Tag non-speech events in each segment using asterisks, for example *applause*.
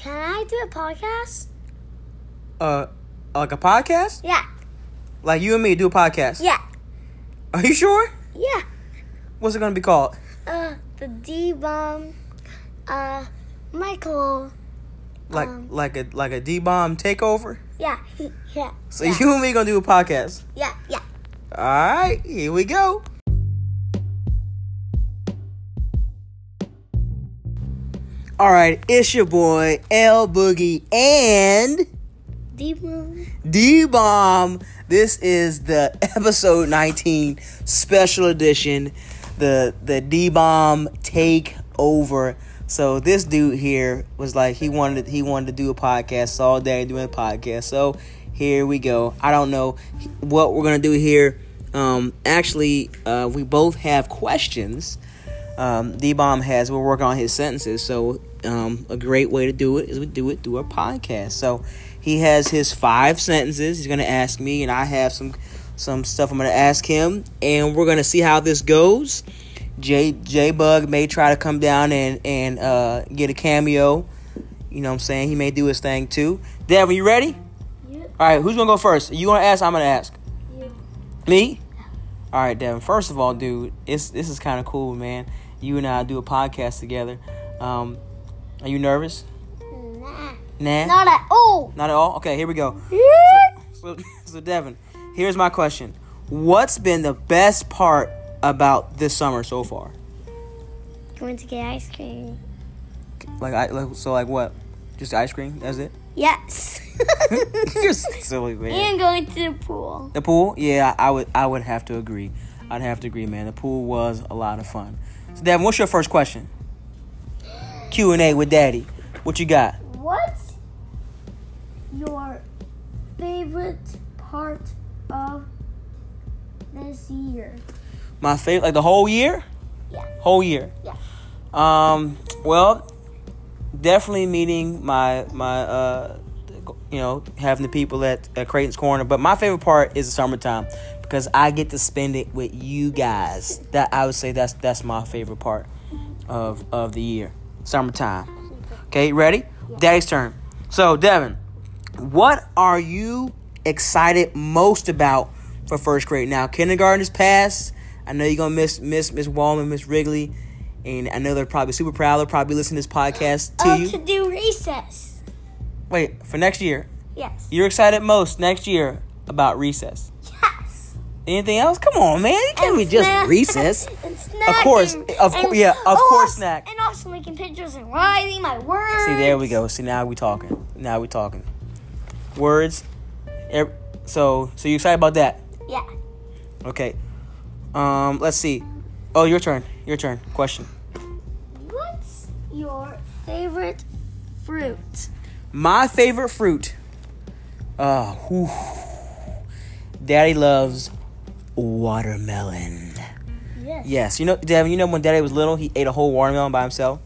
Can I do a podcast? Uh, like a podcast? Yeah. Like you and me do a podcast? Yeah. Are you sure? Yeah. What's it gonna be called? Uh, the D bomb. Uh, Michael. Like Um. like a like a D bomb takeover? Yeah. yeah. So yeah. you and me gonna do a podcast? Yeah. Yeah. All right, here we go. All right, it's your boy L Boogie and D bomb. D Bomb. This is the *laughs* episode 19 special edition, the the D Bomb takeover. So this dude here was like he wanted he wanted to do a podcast all day doing a podcast. So here we go. I don't know what we're gonna do here. Um, actually, uh, we both have questions. Um, D Bomb has. We're working on his sentences. So um, a great way to do it is we do it through a podcast. So he has his five sentences. He's gonna ask me, and I have some some stuff I'm gonna ask him, and we're gonna see how this goes. J J Bug may try to come down and and uh, get a cameo. You know what I'm saying? He may do his thing too. Devin, you ready? You. All right, who's gonna go first? You gonna ask? I'm gonna ask. You. Me? All right, Devin. First of all, dude, it's this is kind of cool, man. You and I do a podcast together. Um, are you nervous? Nah. Nah. Not at all. Not at all. Okay, here we go. Yeah. So, so Devin, here's my question: What's been the best part about this summer so far? Going to get ice cream. Like, I like so like what? Just ice cream? That's it? Yes. *laughs* You're *laughs* silly, man. and going to the pool. The pool? Yeah, I would. I would have to agree. I'd have to agree, man. The pool was a lot of fun. So, Devin, what's your first question? Q and A with Daddy. What you got? What's your favorite part of this year? My favorite, like the whole year. Yeah. Whole year. Yeah. Um. Well, definitely meeting my my uh, you know, having the people at, at Creighton's Corner. But my favorite part is the summertime because I get to spend it with you guys. That I would say that's that's my favorite part of of the year. Summertime. Okay, ready? Daddy's turn. So, Devin, what are you excited most about for first grade? Now, kindergarten is past. I know you're gonna miss Miss Miss Wallman, Miss Wrigley, and I know they're probably super proud. They'll probably listen to this podcast to oh, you. to do recess. Wait, for next year. Yes. You're excited most next year about recess. Anything else? Come on, man. It can't be *laughs* And just recess. Of course, snacking. of And- yeah, of oh, course snack. And also making pictures and writing my words. See, there we go. See, now we talking. Now we talking. Words. So, so you excited about that? Yeah. Okay. Um, let's see. Oh, your turn. Your turn. Question. What's your favorite fruit? My favorite fruit. Uh, whew. Daddy loves watermelon. Yes. Yes, you know, Devin. You know when Daddy was little, he ate a whole watermelon by himself.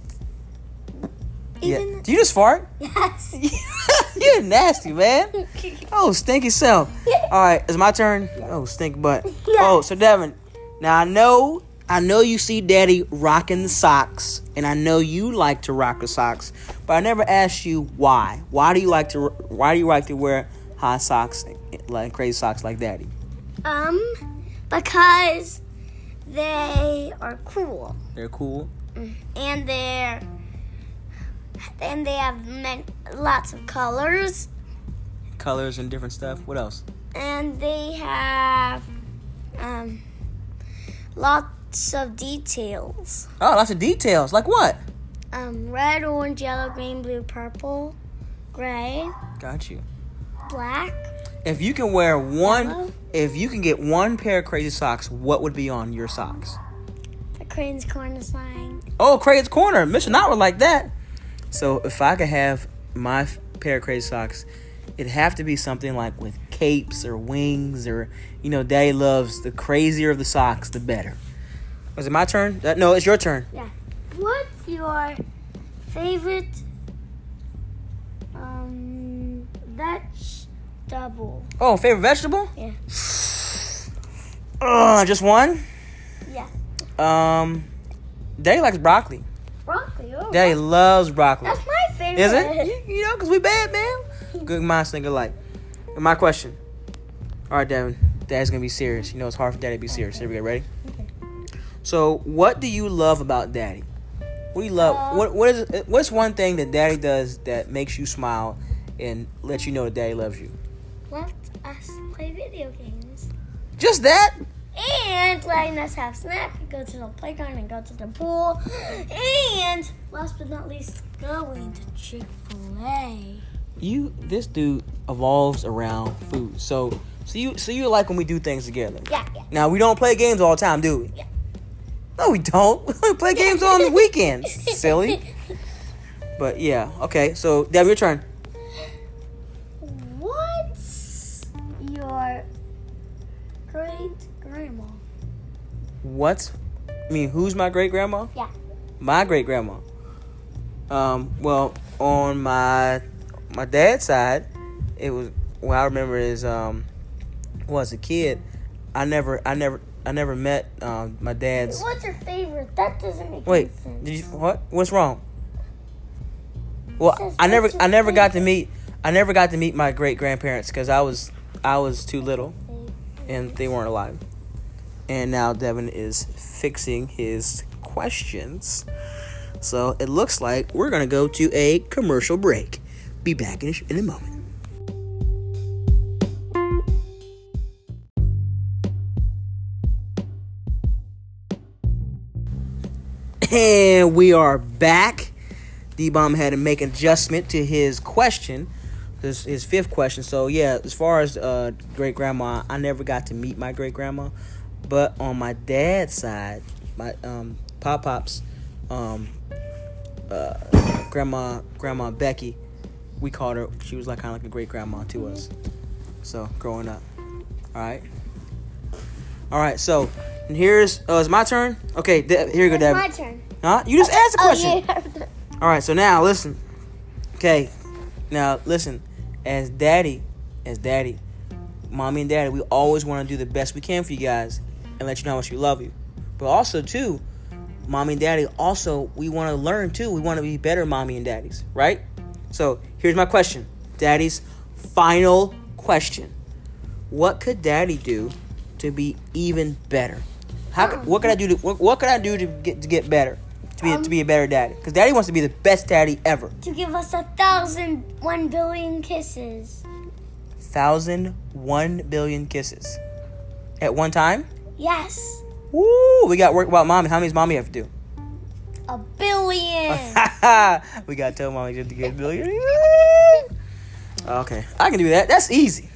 Even yeah. Did you just fart? yes. *laughs* You're nasty, man. *laughs* Oh, stinky self. All right, it's my turn. Oh, stink butt. Oh, so Devin, now I know, I know you see Daddy rocking the socks, and I know you like to rock the socks, but I never asked you why. Why do you like to? Why do you like to wear high socks, like crazy socks, like Daddy? Um, because they are cool They're cool. and they're and they have many, lots of colors Colors and different stuff. What else? and they have um lots of details. Oh, lots of details. Like what? Um, red, orange, yellow, green, blue, purple, gray, Got you. black. If you can wear one, Yellow. If you can get one pair of crazy socks, what would be on your socks? The Crane's Corner sign. Oh, Craig's Corner. Mr. Not would like that. So if I could have my pair of crazy socks, it'd have to be something like with capes or wings or, you know, Daddy loves the crazier of the socks, the better. Was it my turn? That, no, it's your turn. Yeah. What's your favorite um vegetable? Oh, favorite vegetable? Yeah. Uh, just one? Yeah. Um, Daddy likes broccoli. Broccoli. Oh, Daddy loves broccoli. that's my favorite. Is it? *laughs* You, you know, because we bad, man. Good minds think alike. And my question. All right, Devin. Dad's going to be serious. You know, it's hard for daddy to be serious. Here we go. Ready? Okay. So, what do you love about daddy? What do you love? Uh, what what is what's one thing that daddy does that makes you smile and lets you know that daddy loves you? Let us play video games. Just that? And letting us have snacks, go to the playground and go to the pool. And last but not least, going to Chick fil A. You this dude evolves around food. So so you so you like when we do things together. Yeah, yeah. Now we don't play games all the time, do we? Yeah. No, we don't. *laughs* We play games on the weekends. *laughs* Silly. But yeah, okay. So Deb, your turn. What's I mean, who's my great grandma? Yeah. My great grandma. Um, well, on my my dad's side, it was what I remember is um well as a kid, I never I never I never met um my dad's What's your favorite? That doesn't make Wait, any sense. did you what? What's wrong? Well, says, I never I never got to meet I never got to meet my great grandparents because I was I was too little and they weren't alive. And now Devin is fixing his questions. So it looks like we're gonna go to a commercial break. Be back in a, in a moment. And we are back. D Bomb had to make an adjustment to his question, his, his fifth question. So, yeah, as far as uh, great grandma, I never got to meet my great grandma. But on my dad's side, my um, pop pops, um, uh, grandma, grandma Becky, we called her, she was like kind of like a great grandma to us. So, growing up. All right. All right, so and here's, uh, it's my turn? Okay, De- here you go, It's Devin. my turn. Huh? You just asked the question. Oh, yeah. *laughs* All right, so now listen. Okay, now listen. As daddy, as daddy, mommy and daddy, we always want to do the best we can for you guys and let you know how much we love you. But also too, mommy and daddy, also we want to learn too. We want to be better mommy and daddies, right? So here's my question, daddy's final question: What could daddy do to be even better? How? could- What could I do to? What, what could I do to get to get better? To be to be a better daddy? Because daddy wants to be the best daddy ever. to give us a thousand, one billion kisses. Thousand, one billion kisses at one time. Yes, Woo! We got work about mommy. How many does mommy have to do? a billion. *laughs* we got to tell mommy just to get a billion. okay, I can do that. That's easy.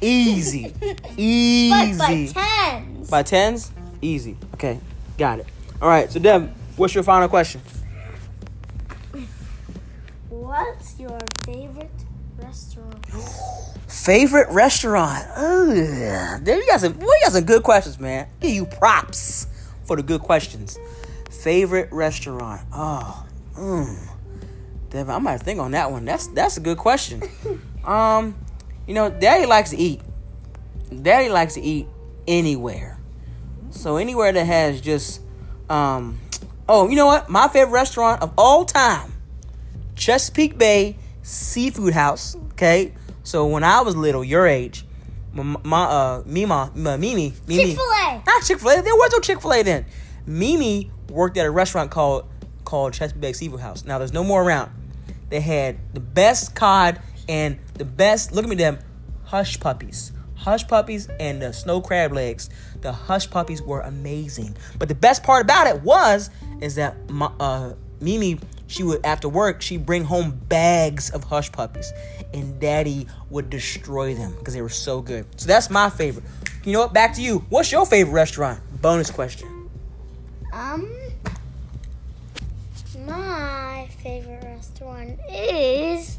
Easy. Easy. *laughs* but by tens. By tens? Easy. Okay, got it. All right, so Deb, what's your final question? What's your favorite restaurant? *gasps* *laughs* Favorite restaurant? Ugh. Deb, you got some. We got some good questions, man. Give you props for the good questions. Favorite restaurant? Oh, mm. Deb, I might think on that one. That's that's a good question. *laughs* um, you know, Daddy likes to eat. Daddy likes to eat anywhere. So anywhere that has just, um, oh, you know what? My favorite restaurant of all time, Chesapeake Bay Seafood House. Okay, so when I was little, your age, my, my uh, Mima, my Mimi, Mimi, Chick Fil A. not Chick Fil A. There was no Chick Fil A then. Mimi worked at a restaurant called called Chesapeake Seafood House. Now there's no more around. They had the best cod and the best. Look at me, them hush puppies, hush puppies, and the snow crab legs. The hush puppies were amazing. But the best part about it was is that my, uh, Mimi. She would after work, she'd bring home bags of hush puppies, and Daddy would destroy them because they were so good. So that's my favorite. You know what? Back to you. What's your favorite restaurant? Bonus question. Um, my favorite restaurant is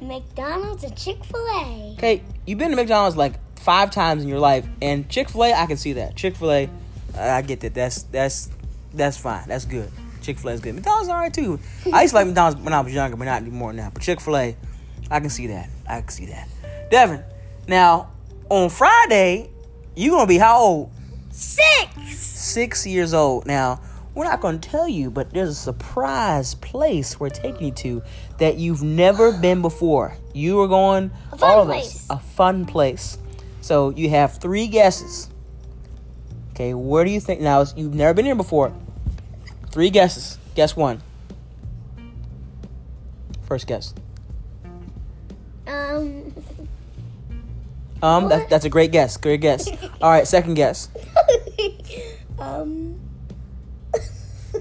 McDonald's and Chick Fil A. Okay, you've been to McDonald's like five times in your life, and Chick Fil A, I can see that. Chick Fil A, I get that. That's that's that's fine. That's good. Chick Fil A is good. McDonald's all right too. I used to like McDonald's when I was younger, but not anymore now. But Chick Fil A, I can see that. I can see that. Devin, now on Friday, you gonna be how old? Six. Six years old. Now, we're not going to tell you, but there's a surprise place we're taking you to that you've never *gasps* been before. You are going, A fun all of place. us, a fun place. So you have three guesses. Okay, where do you think? Now, you've never been here before. Three guesses. Guess one. First guess. Um. Um, that, that's a great guess. Great guess. *laughs* All right, second guess. *laughs* um. *laughs*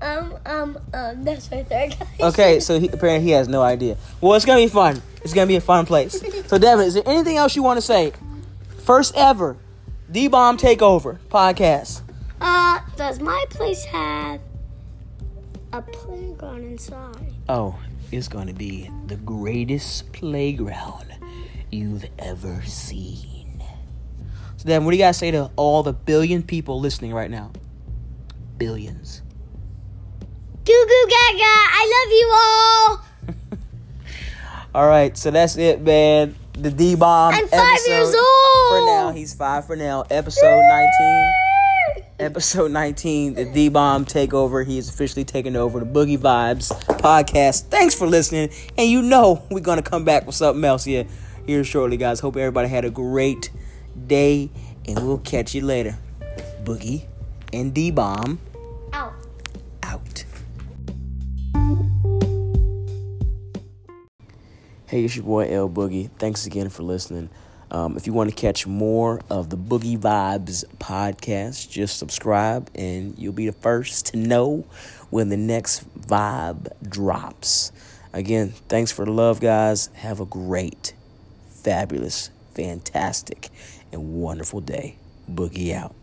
um. Um. Um. That's my third guy. Okay, so he, apparently he has no idea. Well, it's gonna be fun. It's gonna be a fun place. So, Devin, is there anything else you want to say? First ever D Bomb Takeover podcast. Uh. Does my place have a playground inside? Oh, it's gonna be the greatest playground you've ever seen. So, Devin, what do you guys say to all the billion people listening right now? Billions. Goo goo gaga! I love you all. *laughs* All right, so that's it, man. The D Bomb. I'm five years old. For now, he's five for now. Episode 19. Episode 19, the D Bomb Takeover. He is officially taking over the Boogie Vibes podcast. Thanks for listening. And you know we're going to come back with something else here, here shortly, guys. Hope everybody had a great day. And we'll catch you later. Boogie and D Bomb Out. out. Hey, it's your boy L Boogie. Thanks again for listening. Um, if you want to catch more of the Boogie Vibes podcast, just subscribe and you'll be the first to know when the next vibe drops. Again, thanks for the love, guys. Have a great, fabulous, fantastic, and wonderful day. Boogie out.